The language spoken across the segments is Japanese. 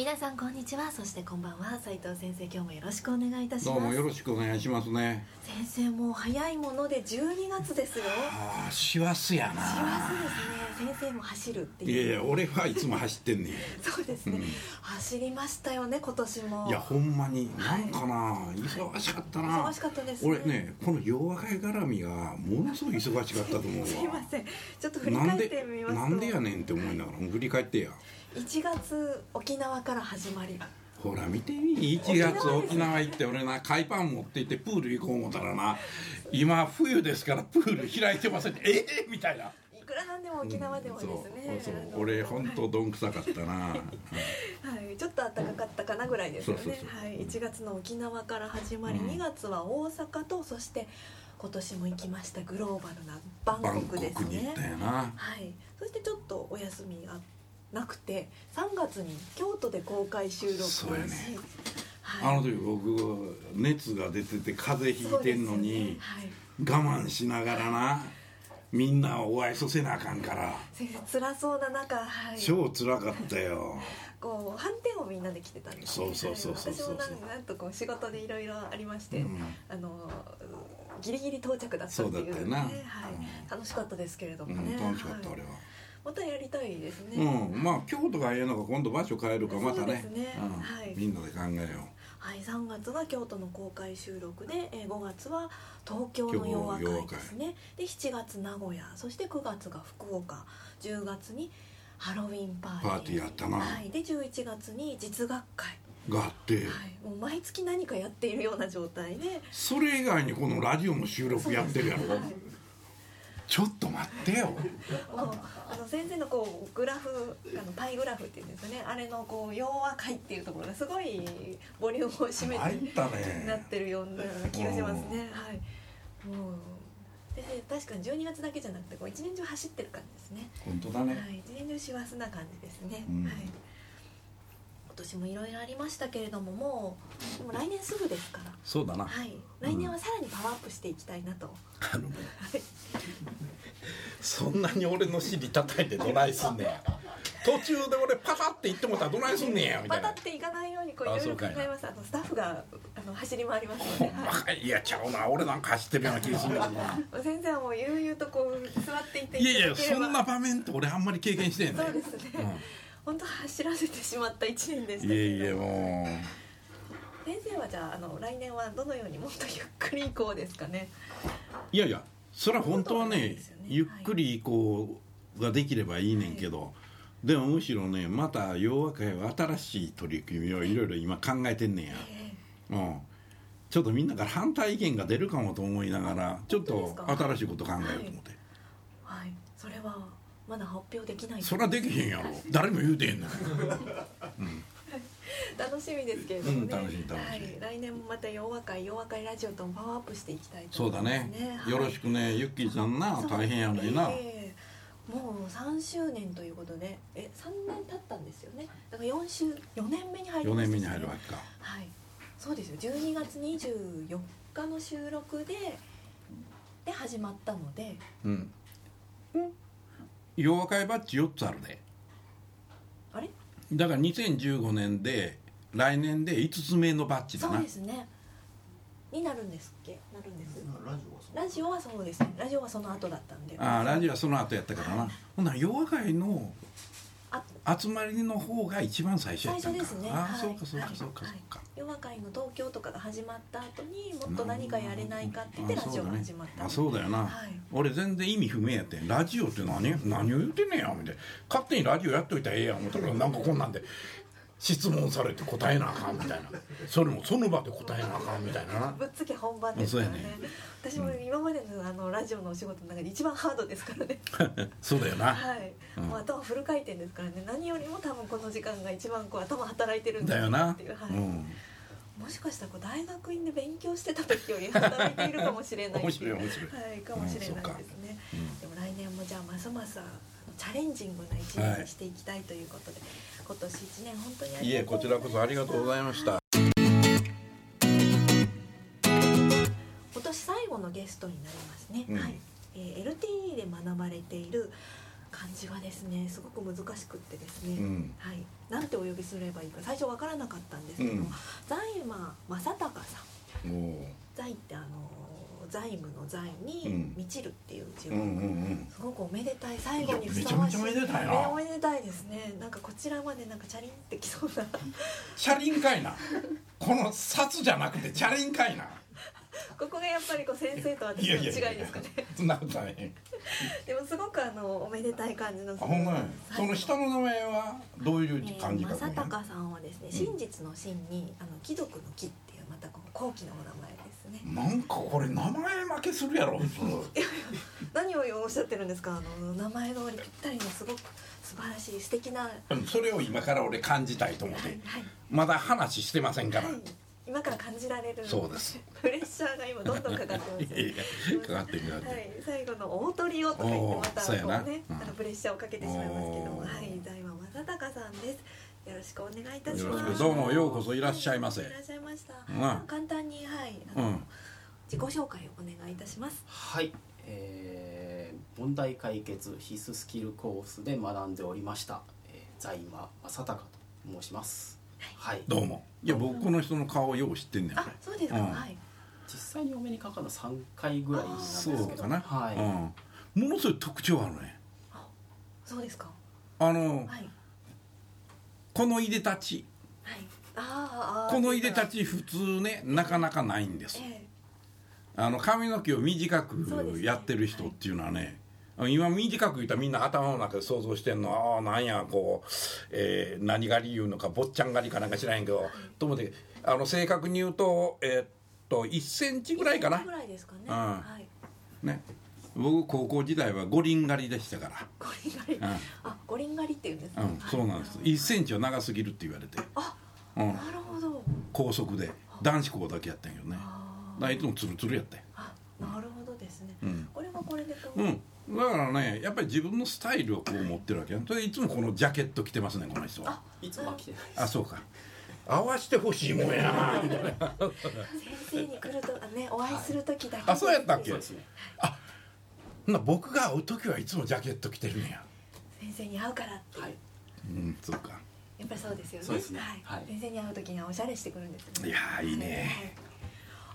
皆さんこんにちは。そしてこんばんは。斉藤先生今日もよろしくお願いいたします。どうもよろしくお願いしますね。先生もう早いもので12月ですよ。ああ、師走や幸な。せですね。先生も走るっていう。いやいや、俺はいつも走ってんねん。そうですね、うん。走りましたよね今年も。いや、ほんまに、なんかな、忙しかったな。忙しかったですね。俺ね、この洋和会絡みがものすごい忙しかったと思うわ。すいません。ちょっと振り返ってみますと。なんでやねんって思いながら振り返ってや1月沖縄から始まり。ほら見てみ。1月沖縄行って俺な海パン持って行ってプール行こう思ったらな今冬ですからプール開いてませんってええみたいな。いくらなんでも沖縄でもですね、そうそうあの俺本当どんくさかったな。はい、ちょっと暖かかったかなぐらいですよね。はい、1月の沖縄から始まり、うん。2月は大阪とそして今年も行きましたグローバルなバンコクですね。コクに行ったよな。はい、そしてちょっとお休みがなくて3月に京都で公開収録をし、そうやね。はい、あの時僕熱が出てて風邪ひいてんのに、ね。はい、我慢しながらなみんなをお会いさせなあかんから。先生辛そうな中、はい、超辛かったよ。こう反転をみんなで来てたんですね。そうそうそうそうそうはい私もなんとこう仕事でいろいろありまして、うん。あのギリギリ到着だったっていうそうだったよな。はい。うん。楽しかったですけれどもうんね、楽しかったはい俺は、またやりたいですね、うん。まあ京都がええのか今度場所変えるかまたね。はい。みんなで考えよはい、3月は京都の公開収録で、えー5月は東京の洋和会ですね。で7月名古屋そして9月が福岡。10月にハロウィンパーティー。パーティーやったな。はい、で11月に実学会、うがあって、はい、もう毎月何かやっているような状態で。それ以外にこのラジオの収録やってるやろ？はいちょっと待ってよあの先生のこうグラフあのパイグラフっていうんですかねあれのこう洋和会っていうところがすごいボリュームを占め入てねなってるような気がしますね。はい。もうで確かに12月だけじゃなくてこう一年中走ってる感じですね。本当だね、はい、一年中師走な感じですね。うんはい。今年もいろいろありましたけれどももうもう来年すぐですから。そうだな、はい。来年はさらにパワーアップしていきたいなと。あのはい。そんなに俺の尻叩いてどないすんねや 途中で俺パタって言ってもたらどないすんねやみたいなパタっていかないようにこういろいろ考えます。あのスタッフがあの走り回りますので。いいやちゃうな俺なんか走ってるような気がするんだけどない。先生はもう悠々とこう座っていていやいやそんな場面って俺あんまり経験してんねそうですね。本当走らせてしまった一年でしたいけやれどいやも先生はじゃああの来年はどのようにもっとゆっくり行こうですかね。ういやいやそれは本当はねね。ゆっくり移行ができればいいねんけど、でもむしろねまた洋和会は新しい取り組みをいろいろ今考えてんねんや、えうん、ちょっとみんなから反対意見が出るかもと思いながらちょっと新しいこと考えようと思って、えはい。それはまだ発表できない。そりゃできへんやろ。誰も言うてへんねん 楽しみですけれどもね、うん楽しみ楽しみ。はい、来年もまた洋和会洋和会ラジオともパワーアップしていきたいとそうだね。はい。よろしくね。ゆっきーちゃんな。大変やのにな、ええもう3周年ということで。え3年経ったんですよね。だから4週4年目に入り4ました年目に入るわけか。はい、そうですよ。12月24日の収録でで始まったので。うん洋和会バッジ4つあるであれ？だから2015年で来年で5つ目のバッジだそうなですね。になるんですっけ？なるんです。ラジオはそうラジオはそうですね。ラジオはその後だったんで。ああラジオはその後やったからな、はいほんなら洋和会のあ集まりの方が一番最初やったんか最初ですね。ああ、はい。そうかそうかはいそうかそうか、ヨの東京とかが始まった後にもっと何かやれないかって言ってラジオが始まったあそうだよな、はい。俺全然意味不明やってん。ラジオって何？何を言ってんねんやみたいな。勝手にラジオやっといたらええやん。思ったらなんかこんなんで質問されて答えなあかんみたいな。それもその場で答えなあかんみたいなな。ぶっつけ本番ですからね。ね。私も今までのあのラジオのお仕事の中で一番ハードですからね。そうだよな、はい、うん。もう頭フル回転ですからね。何よりも多分この時間が一番こう頭働いてるんだだよなっていう、はい。うん。もしかしたらこう大学院で勉強してた時より働いているかもしれない面白い面白い。はいかもしれないですね、うんでも来年もじゃあますますチャレンジングな一年にしていきたいということで、今年一年本当にありいえこちらこそありがとうございました。今年最後のゲストになりますね、うん。はい、えー LTE で学ばれている漢字がですねすごく難しくってですね、うん。はい、なんてお呼びすればいいか最初わからなかったんですけども、うん。財馬正隆さん。財ってあの財務の財にうん。満ちるっていう字を、うんすごくおめでたい。最後にふさわしい。めちゃめちゃおめでたいですね。なんかこちらまでなんかチャリンってきそうな。チャリンかいな。この札じゃなくてチャリンかいな。ここがやっぱりこう先生と私の違いですかね。そんなことない。でもすごくあのおめでたい感じのあほんまや。その下の名前はどういうえー漢字書く正んや隆さんはですね、真実の真にあの貴族の貴っていうまたこう高貴なお名。なんかこれ名前負けするやろ何をおっしゃってるんですか？あの名前通りぴったりのすごく素晴らしい素敵な。それを今から俺感じたいと思ってはいまだ話してませんからはい。今から感じられる。そうです。プレッシャーが今どんどんかかってます、いやいやかかってるかかってるはい、最後の大鳥をとか言ってまたこうね、うんあのプレッシャーをかけてしまいますけどはい、財馬正隆さんです。よろしくお願いいたします。どうもようこそいらっしゃいませ。いらっしゃいました。ん。簡単にはい、あのうん。自己紹介をお願いいたします。はい、えー問題解決必須スキルコースで学んでおりました、えー、財馬正隆と申します。はい。どうも。いや僕この人の顔よう知ってんねんあ、そうですか。うん。はい。実際にお目にかかるのは3回ぐらいなんですけど。そうかな、はい、うん、ものすごい特徴あるね。そうですか。あのはい。このいでたち。はい。このいでたち普通ねなかなかないんです。えあの髪の毛を短くやってる人っていうのはね今短く言ったらみんな頭の中で想像してんの。ああなんやこう、えー何狩り言うのか坊ちゃん狩りかなんか知らへんけど、と思ってあの正確に言うとえーっと1センチえぐらいかな。ぐらいですかね。うん。はい。ね僕高校時代は五輪狩りでしたから。五輪狩り。うん。あ、五輪狩りって言うんですね。うん、そうなんです。1センチは長すぎるって言われて、あ、うん、なるほど。高速で。男子校だけやったんやけどね。あだからいつもツルツルやったよあ、なるほどですね。うん。これはこれでこう。うん。だからねやっぱり自分のスタイルをこう持ってるわけやそれでいつもこのジャケット着てますねこの人は。あ、いつもは来てないあそうか。合わしてほしいもんやな。先生に来ると、あね、お会いする時だけ。あそうやったっけ？そうですねほな僕が会う時はいつもジャケット着てるんや先生に会うからって。はいうんそうかやっぱりそうですよね。そうですねはい。はい先生に会う時にはおしゃれしてくるんですよね。いやーいいね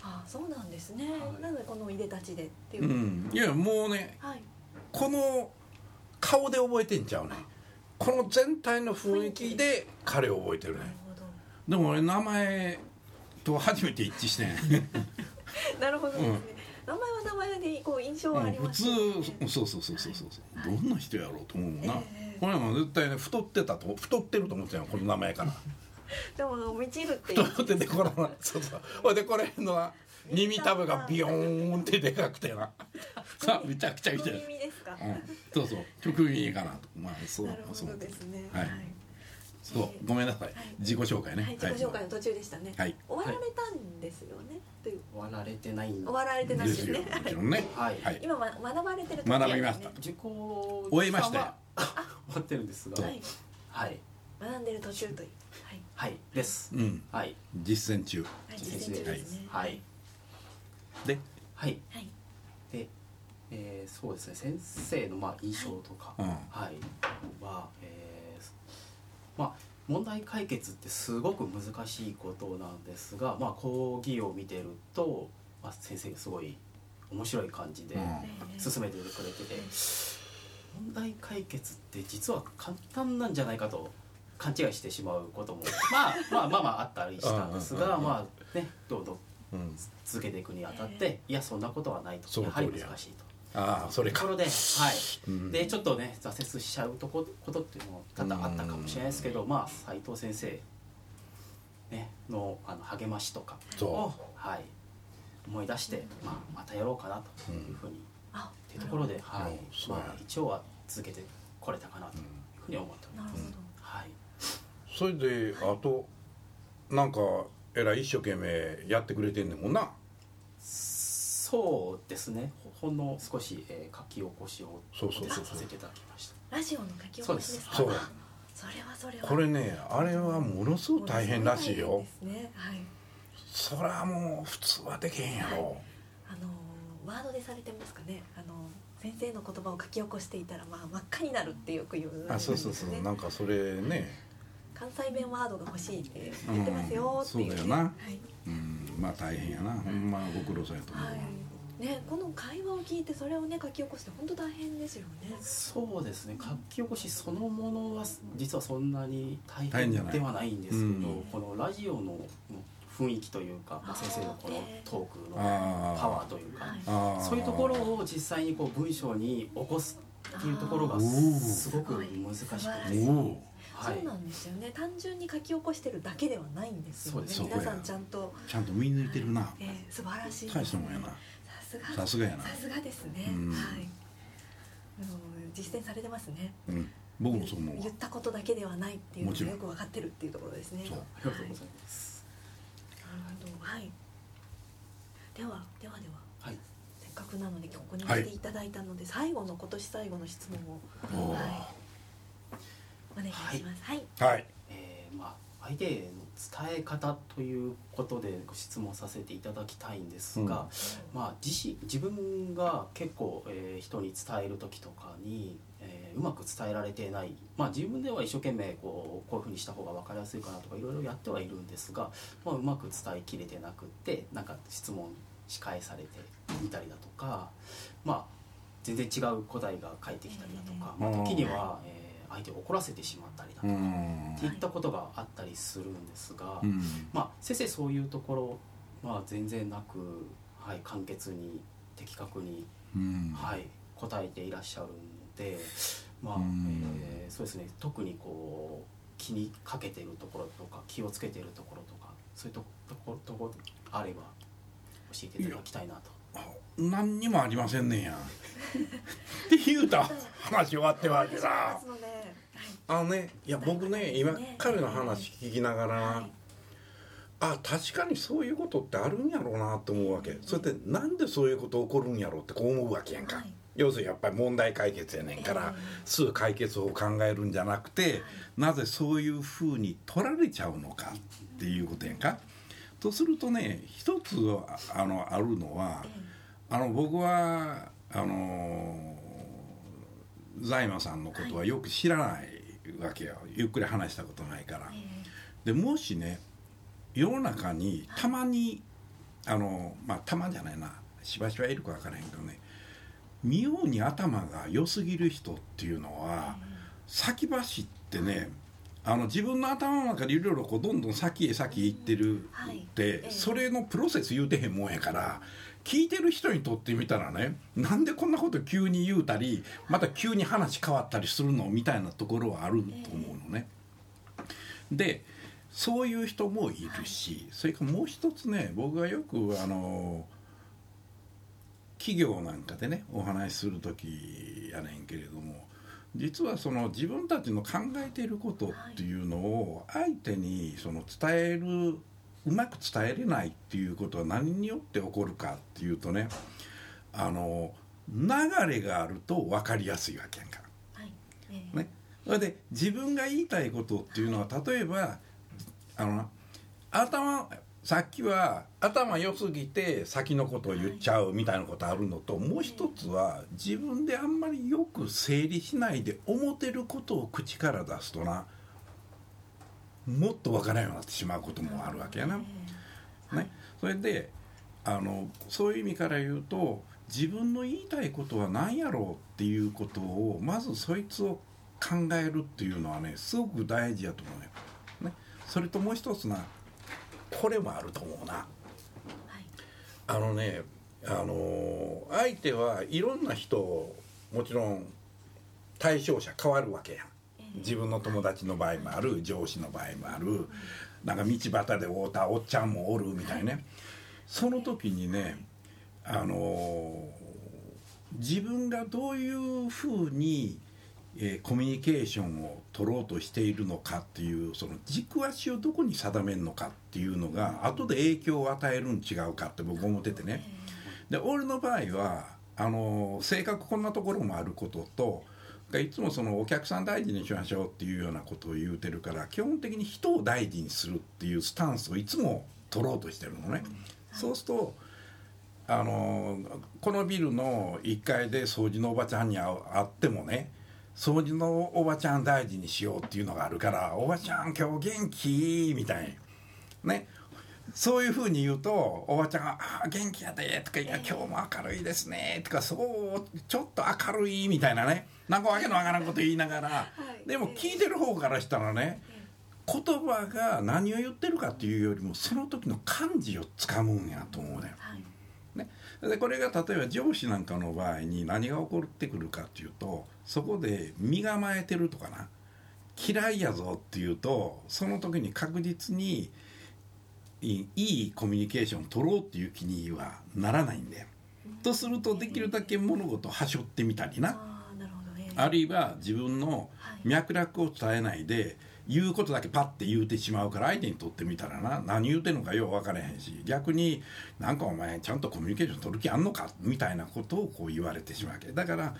はい。あ、そうなんですね。はいなのでこのいでたちでっていうう。んいやもうねはい。この顔で覚えてんちゃうねこの全体の雰囲気で彼を覚えてるねなるほど。でも俺名前と初めて一致してん なるほどですね。名前は名前でこう印象はあり普通ますよね。そうそうそうそうそう。はいどんな人やろうと思うもんな、ええ。これはもう絶対ね太ってたと太ってると思ってたよこの名前から。でもみちるって。いう。太っててこのそうそう。ほいでこれのは耳たぶがビヨーンってでかくてな。さあめちゃくちゃ見てる、耳ですか？うん、そうそう。直耳かなと。まあそうそうどですね。はい。そう。ごめんなさい、はい。自己紹介ね。はい、自己紹介の途中でしたね。はい。終わられたんですよね。という終わられてないん終わられてないですね。もちろんね。はい。はい。今ま学ばれてる時学びました。受講終えましたよ。終わってるんですが。はい。はい。学んでる途中という。はい。はい。です。うん。はい。実践中。はい、先実践中生ですね。はい。ではい。はい。で、えーそうですね。先生のまあ印象とか、うん。はい。は、えーまあ問題解決ってすごく難しいことなんですが、まあ、講義を見てると、まあ、先生がすごい面白い感じでうん。進めてくれてて、問題解決って実は簡単なんじゃないかと勘違いしてしまうことも まあまあまあまああったりしたんですがうんうんうんうん。まあねどんどんうん。続けていくにあたって、いやそんなことはないと。やはり難しいと。ああそれか。ところで、はい。うん。でちょっとね挫折しちゃうとこことっていうのも多々あったかもしれないですけど、まあ斉藤先生ね、のあの励ましとかそを、はい、思い出して、まあ、またやろうかなというふうに、あっていうところで、はい。まあ、一応は続けてこれたかなというふうに思っております。なるほど、はい。それであとなんかえらい一生懸命やってくれてんねんもんな。そうですねほほんの少し、えー書き起こしをそうそうそうそうさせていただきました。ラジオの書き起こしですか？そうあそれはそれは。これねあれはものすごく大変らしいよ。ですね。はい。そらもう普通はできへんやろ。あのーワードでされてますかね？あの先生の言葉を書き起こしていたらまあ真っ赤になるってよく言うあそうそうそう。なんかそれね。関西弁ワードが欲しいって言ってますよね。うん。そうだよな。はい。うん。まあ大変やな。ほんまご苦労さんやと思うわ、はいね、この会話を聞いてそれをね書き起こして本当大変ですよね。そうですね。書き起こしそのものは実はそんなに大変ではないんですけど、うん。このラジオの雰囲気というか、まあ、先生のこのトークのパワーというかそういうところを実際にこう文章に起こすっていうところがすごく難しくて、はい。そうなんですよね。単純に書き起こしてるだけではないんですよね。そうです皆さんちゃんと、ちゃんと見抜いてるなえー素晴らしい大したもんやなさすが。さすがやな。さすがですね、うん。はい。あの実践されてますね。うん。僕もそう思うわ。言ったことだけではないっていうのがよく分かってるっていうところですね。そう。ありがとうございます。なるほどはい。ではではでは。はい、せっかくなのでここにはい来ていただいたので、最後の今年最後の質問を。はい。お願いします。はい、はい。えーまあ相手への伝え方ということでご質問させていただきたいんですが、まあ自身自分が結構、えー人に伝える時とかに、えーうまく伝えられていない、まあ、自分では一生懸命こうこういうふうにした方が分かりやすいかなとかいろいろやってはいるんですが、まあ、うまく伝えきれてなくってなんか質問し返されてみたりだとか、まあ、全然違う答えが返ってきたりだとか、まあ、時には、えー相手を怒らせてしまったりだとうか、んっていったことがあったりするんですが。うんまあ、先生そういうところは全然なく、はい、簡潔に的確に、うんはい、答えていらっしゃるので、まあうんえーそうですね特にこう気にかけてるところとか気をつけてるところとかそういうとところところあれば教えていただきたいなと。何にもありませんねんや。って言うた話終わってわけさ。あのねいや僕ね今彼の話聞きながらはい。あ確かにそういうことってあるんやろうなと思うわけ。それでなんでそういうこと起こるんやろうってこう思うわけやんか、はい。要するにやっぱり問題解決やねんから、ええすぐ解決法を考えるんじゃなくて、なぜそういうふうに取られちゃうのかっていうことやんか。とするとね一つああのあるのはえあの僕はあの財馬さんのことはよく知らないわけよ。ゆっくり話したことないから。えでもしね世の中にたまにあのまあたまじゃないな。しばしばいるか分からへんけどね。妙に頭が良すぎる人っていうのは先走ってねあの自分の頭の中でいろいろこうどんどん先へ先へ行ってるはい。って、ええ。それのプロセス言うてへんもんやから聞いてる人にとってみたらねなんでこんなこと急に言うたりまた急に話変わったりするのみたいなところはあると思うのね。でそういう人もいるし、それからもう一つね僕がよくあの企業なんかでねお話しする時やねんけれども実はその自分たちの考えていることっていうのを相手にその伝えるうまく伝えれないっていうことは何によって起こるかっていうとねあの流れがあると分かりやすいわけやんか。はい。ええ。ね、それで自分が言いたいことっていうのは例えばあのな頭さっきは頭良すぎて先のことを言っちゃうみたいなことあるのともう一つは自分であんまりよく整理しないで思ってることを口から出すとなもっとわからんようになってしまうこともあるわけやな。えね、それであのそういう意味から言うと自分の言いたいことは何やろうっていうことをまずそいつを考えるっていうのはねすごく大事やと思うよ。ね、それともう一つなこれもあると思うな。はいあのねあの相手はいろんな人もちろん対象者変わるわけやん。自分の友達の場合もある上司の場合もあるなんか道端で会うたおっちゃんもおるみたいねその時にねあの自分がどういうふうに、えーコミュニケーションを取ろうとしているのかっていうその軸足をどこに定めるのかっていうのが後で影響を与えるん違うかって僕思っててね。で俺の場合はあの性格こんなところもあることといつもそのお客さん大事にしましょうっていうようなことを言うてるから基本的に人を大事にするっていうスタンスをいつも取ろうとしてるのね。そうするとあのこのビルの1階で掃除のおばちゃんに会ってもね掃除のおばちゃん大事にしようっていうのがあるから「おばちゃん今日元気?」みたいなねそういうふうに言うとおばちゃんが「あ元気やで」とか「いや今日も明るいですね」とか「そうちょっと明るい」みたいなねなんかわけのわからんこと言いながら、い。でも聞いてる方からしたらね言葉が何を言ってるかっていうよりもその時の感じをつかむんやと思うね。はい。ね、でこれが例えば上司なんかの場合に何が起こってくるかっていうとそこで身構えてるとかな。嫌いやぞっていうとその時に確実にいいコミュニケーションを取ろうっていう気にはならないんだよ。とするとできるだけ物事をはしょってみたりな。あるいは自分のはい。脈絡を伝えないで言うことだけパッて言うてしまうから相手にとってみたらな。何言うてんのかよう分からへんし。逆になんかお前ちゃんとコミュニケーション取る気あんのか？みたいなことをこう言われてしまうわけ。だから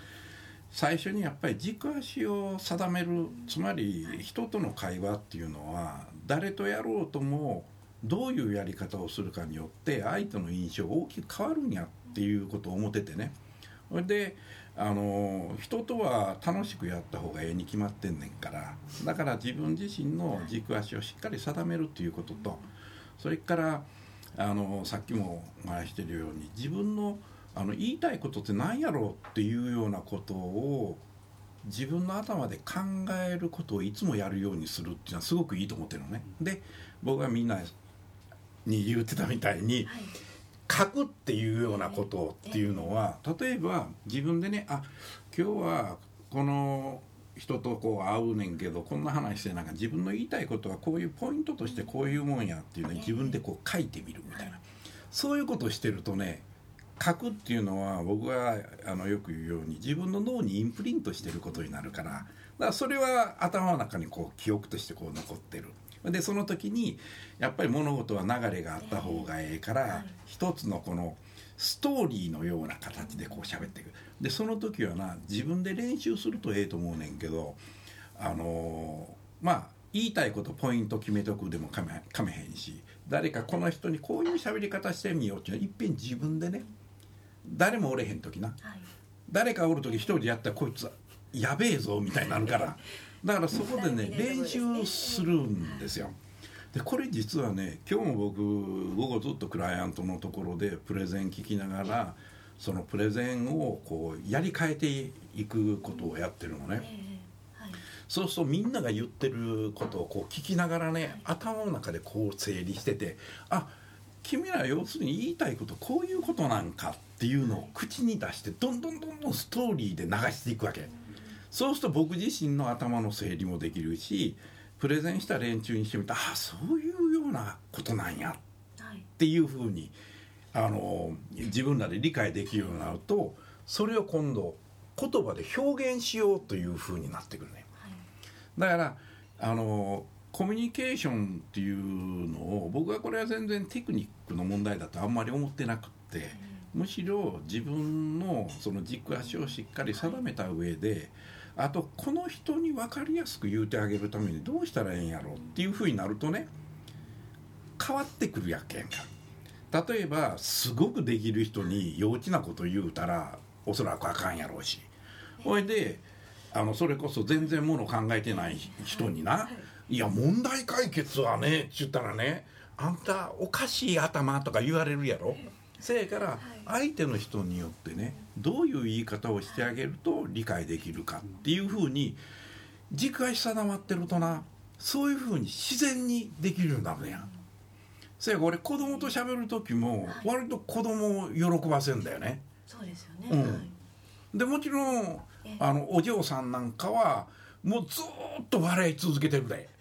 最初にやっぱり軸足を定める。つまり人との会話っていうのは誰とやろうともどういうやり方をするかによって相手の印象が大きく変わるんやっていうことを思っててねそれであの人とは楽しくやった方がええに決まってんねんからだから自分自身の軸足をしっかり定めるっていうこととそれからあのさっきもお話ししてるように自分のあの言いたいことって何やろうっていうようなことを自分の頭で考えることをいつもやるようにするっていうのはすごくいいと思ってるのね。で僕がみんなに言ってたみたいにはい。書くっていうようなことっていうのは例えば自分でねあ今日はこの人とこう会うねんけどこんな話してなんか自分の言いたいことはこういうポイントとしてこういうもんやっていうのを自分でこう書いてみるみたいな。そういうことをしてるとね書くっていうのは僕があのよく言うように自分の脳にインプリントしてることになるからだからそれは頭の中にこう記憶としてこう残ってるでその時にやっぱり物事は流れがあった方がええから、はい一つのこのストーリーのような形でこう喋っていく。でその時はな自分で練習するとええと思うねんけどあのーまあ言いたいことポイント決めとくでもかめかめへんし誰かこの人にこういう喋り方してみようっていうのはいっぺん自分でね誰もおれへん時な。はい。誰かおる時一人でやったらこいつやべえぞみたいになるからだからそこでね練習するんですよ。でこれ実はね今日も僕午後ずっとクライアントのところでプレゼン聞きながらそのプレゼンをこうやり替えていくことをやってるのね。そうするとみんなが言ってることをこう聞きながらね頭の中でこう整理しててあ君ら要するに言いたいことこういうことなんかっていうのを口に出してどんどんどんどんストーリーで流していくわけそうすると僕自身の頭の整理もできるしプレゼンした連中にしてみたらあそういうようなことなんやはいっていうふうにあの自分らで理解できるようになるとそれを今度言葉で表現しようというふうになってくるね。はいだからあのコミュニケーションっていうのを僕はこれは全然テクニックの問題だとあんまり思ってなくってむしろ自分のその軸足をしっかり定めた上であとこの人に分かりやすく言うてあげるためにどうしたらええんやろうっていうふうになるとね変わってくるやっけんか。例えばすごくできる人に幼稚なこと言うたらおそらくあかんやろうし。ほいであのそれこそ全然もの考えてない人にな「いや問題解決はね」って言ったらね「あんたおかしい頭」とか言われるやろ。せやから相手の人によってねどういう言い方をしてあげると理解できるかっていうふうに軸足定まってるとなそういうふうに自然にできるようになるやん。せや俺子供と喋る時も割と子供を喜ばせんだよね。そうですよね、うん。はい。でもちろんえあのお嬢さんなんかはもうずーっと笑い続けてるで。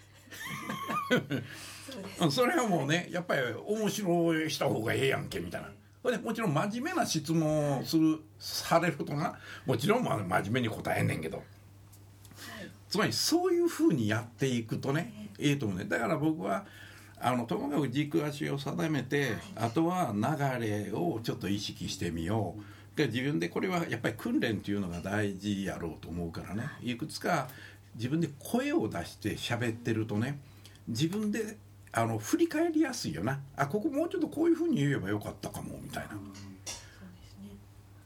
そうんそれはもうねやっぱり面白いした方がええやんけみたいな。ほんでもちろん真面目な質問をするされるとなもちろんまあ真面目に答えんねんけど。つまりそういうふうにやっていくとねええと思うね。だから僕はあのともかく軸足を定めて、あとは流れをちょっと意識してみよう。で自分でこれはやっぱり訓練っていうのが大事やろうと思うからね。いくつか自分で声を出して喋ってるとね自分であの振り返りやすいよな。あここもうちょっとこういうふうに言えばよかったかもみたいな。そ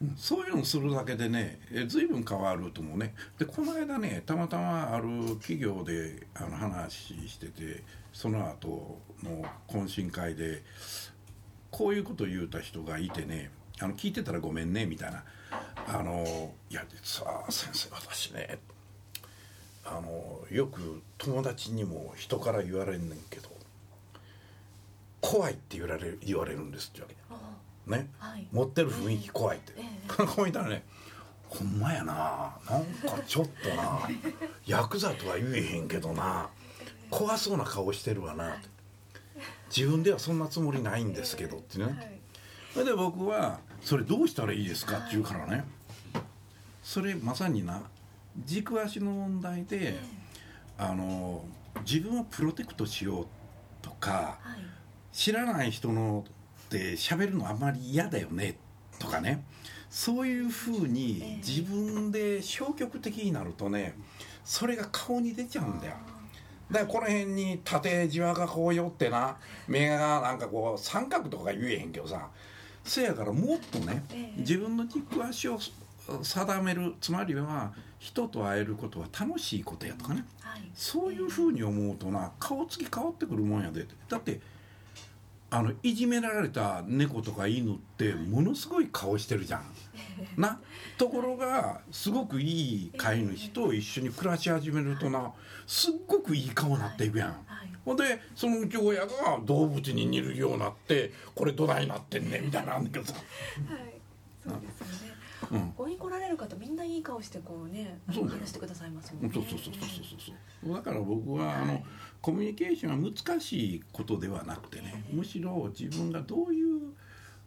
うん。そういうのするだけでねえ随分変わると思うね。でこの間ねたまたまある企業であの話しててその後の懇親会でこういうこと言うた人がいてねあの聞いてたらごめんねみたいな。あのいや実は先生私ねあのよく友達にも人から言われんねんけど怖いって言われる言われるんですってわけ。あね、はい。持ってる雰囲気怖いって、えこう見たらねほんまやな。なんかちょっとな。ヤクザとは言えへんけどな。怖そうな顔してるわな。って自分ではそんなつもりないんですけどってね、はい。それで僕は「それどうしたらいいですか?」って言うからね。それまさにな軸足の問題であの自分をプロテクトしようとかはい知らない人のって喋るのあんまり嫌だよねとかね。そういうふうに自分で消極的になるとねそれが顔に出ちゃうんだよ。だからこの辺に縦じわがこう寄ってな目がなんかこう三角とか言えへんけどさせやからもっとねええ。自分の軸足を定めるつまりは人と会えることは楽しいことやとかね。はい。そういうふうに思うとな顔つき変わってくるもんやで。だってあのいじめられた猫とか犬ってものすごい顔してるじゃん。なところがすごくいい飼い主と一緒に暮らし始めるとなすっごくいい顔になっていくやん。はいほんでそのうち親が動物に似るようになってこれどないなってんねんみたいなんだけどさ。はいそうですよねうん。ここに来られる方みんないい顔してこうね話してくださいますもんね。そうそうそうそうそうそうだから僕はあのコミュニケーションは難しいことではなくてねむしろ自分がどういう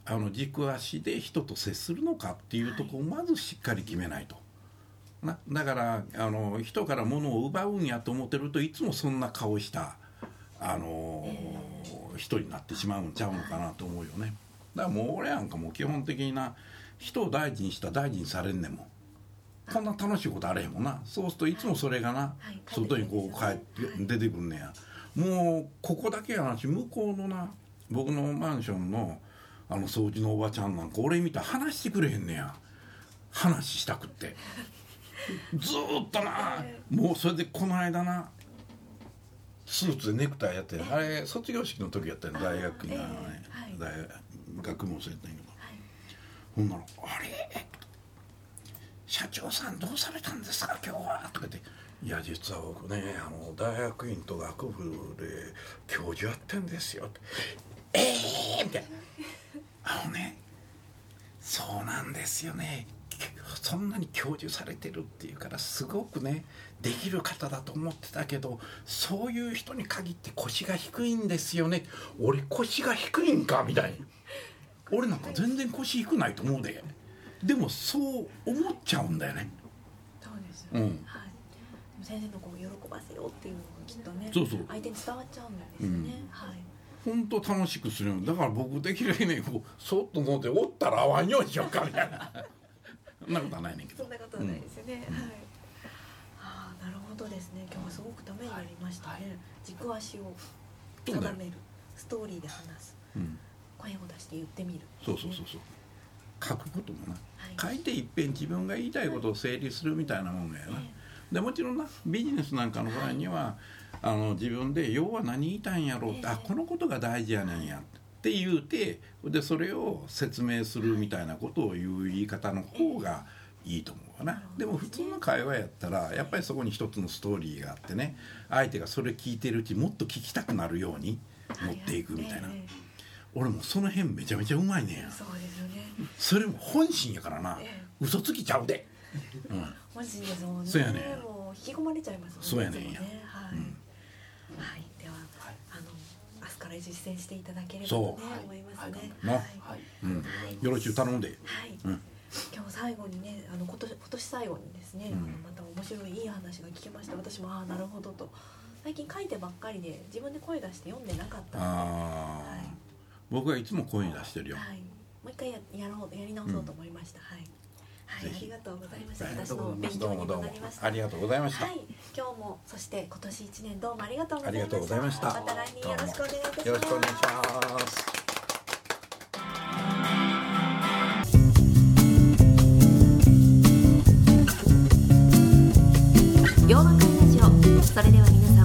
あの軸足で人と接するのかっていうところをまずしっかり決めないと。なだからあの人から物を奪うんやと思ってるといつもそんな顔したあの、人になってしまうんちゃうのかなと思うよね。だからもう俺なんかもう基本的にな人を大事にしたら大事にされんねんもん。こんな楽しいことあれへんもんな。そうするといつもそれがな、はい。外にこう帰って出てくんねや。もうここだけやなし向こうのな僕のマンションのあの掃除のおばちゃんなんか俺見たら話してくれへんねや。話したくって。ずーっとなもうそれでこの間なスーツでネクタイやってあれ卒業式の時やったよ大学に。あのねはい。大学もそうやったんほんなら「あれ社長さんどうされたんですか今日は」とか言って「いや実は僕ねあの大学院と学部で教授やってんですよ」って「ええー!」みたいな「あのねそうなんですよね。そんなに教授されてるっていうからすごくねできる方だと思ってたけどそういう人に限って腰が低いんですよね。俺腰が低いんかみたいに俺なんか全然腰低くないと思うで。でもそう思っちゃうんだよね。そうですよね、うん。はい。でも先生のこう喜ばせようっていうのがきっとねそうそう。相手に伝わっちゃうんですよね、はい。本当楽しくするのだから僕できるだけねこうそっと乗っておったら会わんようにしようかみたいな。そんなことはないねんけど。そんなことはないですよね、はい。ああなるほどですね。今日はすごくためになりましたね、はい。はい。軸足を定める。ストーリーで話す。うん声を出して言ってみる。そうそうそうそう。書くこともな。はい。書いていっぺん自分が言いたいことを整理するみたいなもんやな。えでもちろんなビジネスなんかの場合にはあの自分で要は何言いたいんやろうって、ええあこのことが大事やねんやって言うてでそれを説明するみたいなことを言う言い方の方がい。いと思うわな、なるほどでも普通の会話やったらやっぱりそこに一つのストーリーがあってね相手がそれ聞いてるうちもっと聞きたくなるようにえ持っていくみたいな、はえ俺もその辺めちゃめちゃうまいねんや。えそうですよね。それも本心やからな、ええ。嘘つきちゃうで、うん、マジですもんね。そうやねもう引き込まれちゃいますもんね。そうやねんや。はい、うん。はい、では、あのから実践していただければとね思いますね。のはい。はい、うん。よろしゅう頼んで。はい、うん。今日最後にねあの今年今年最後にですね、うん。あのまた面白いいい話が聞けました。私もああなるほどと。最近書いてばっかりで自分で声出して読んでなかったので、ああ、はい僕はいつも声に出してるよ、はい、もう一回ややろうやり直そうと思いました、はい、はい、ありがとうございましたはい。私の勉ど強にうもどうももなりましたありがとうございました、はい、今日もそして今年一年どうもありがとうございました。ありがとうございました。また来年よろしくお願いいたします。よろしくお願いします。洋和会ラジオ。それでは皆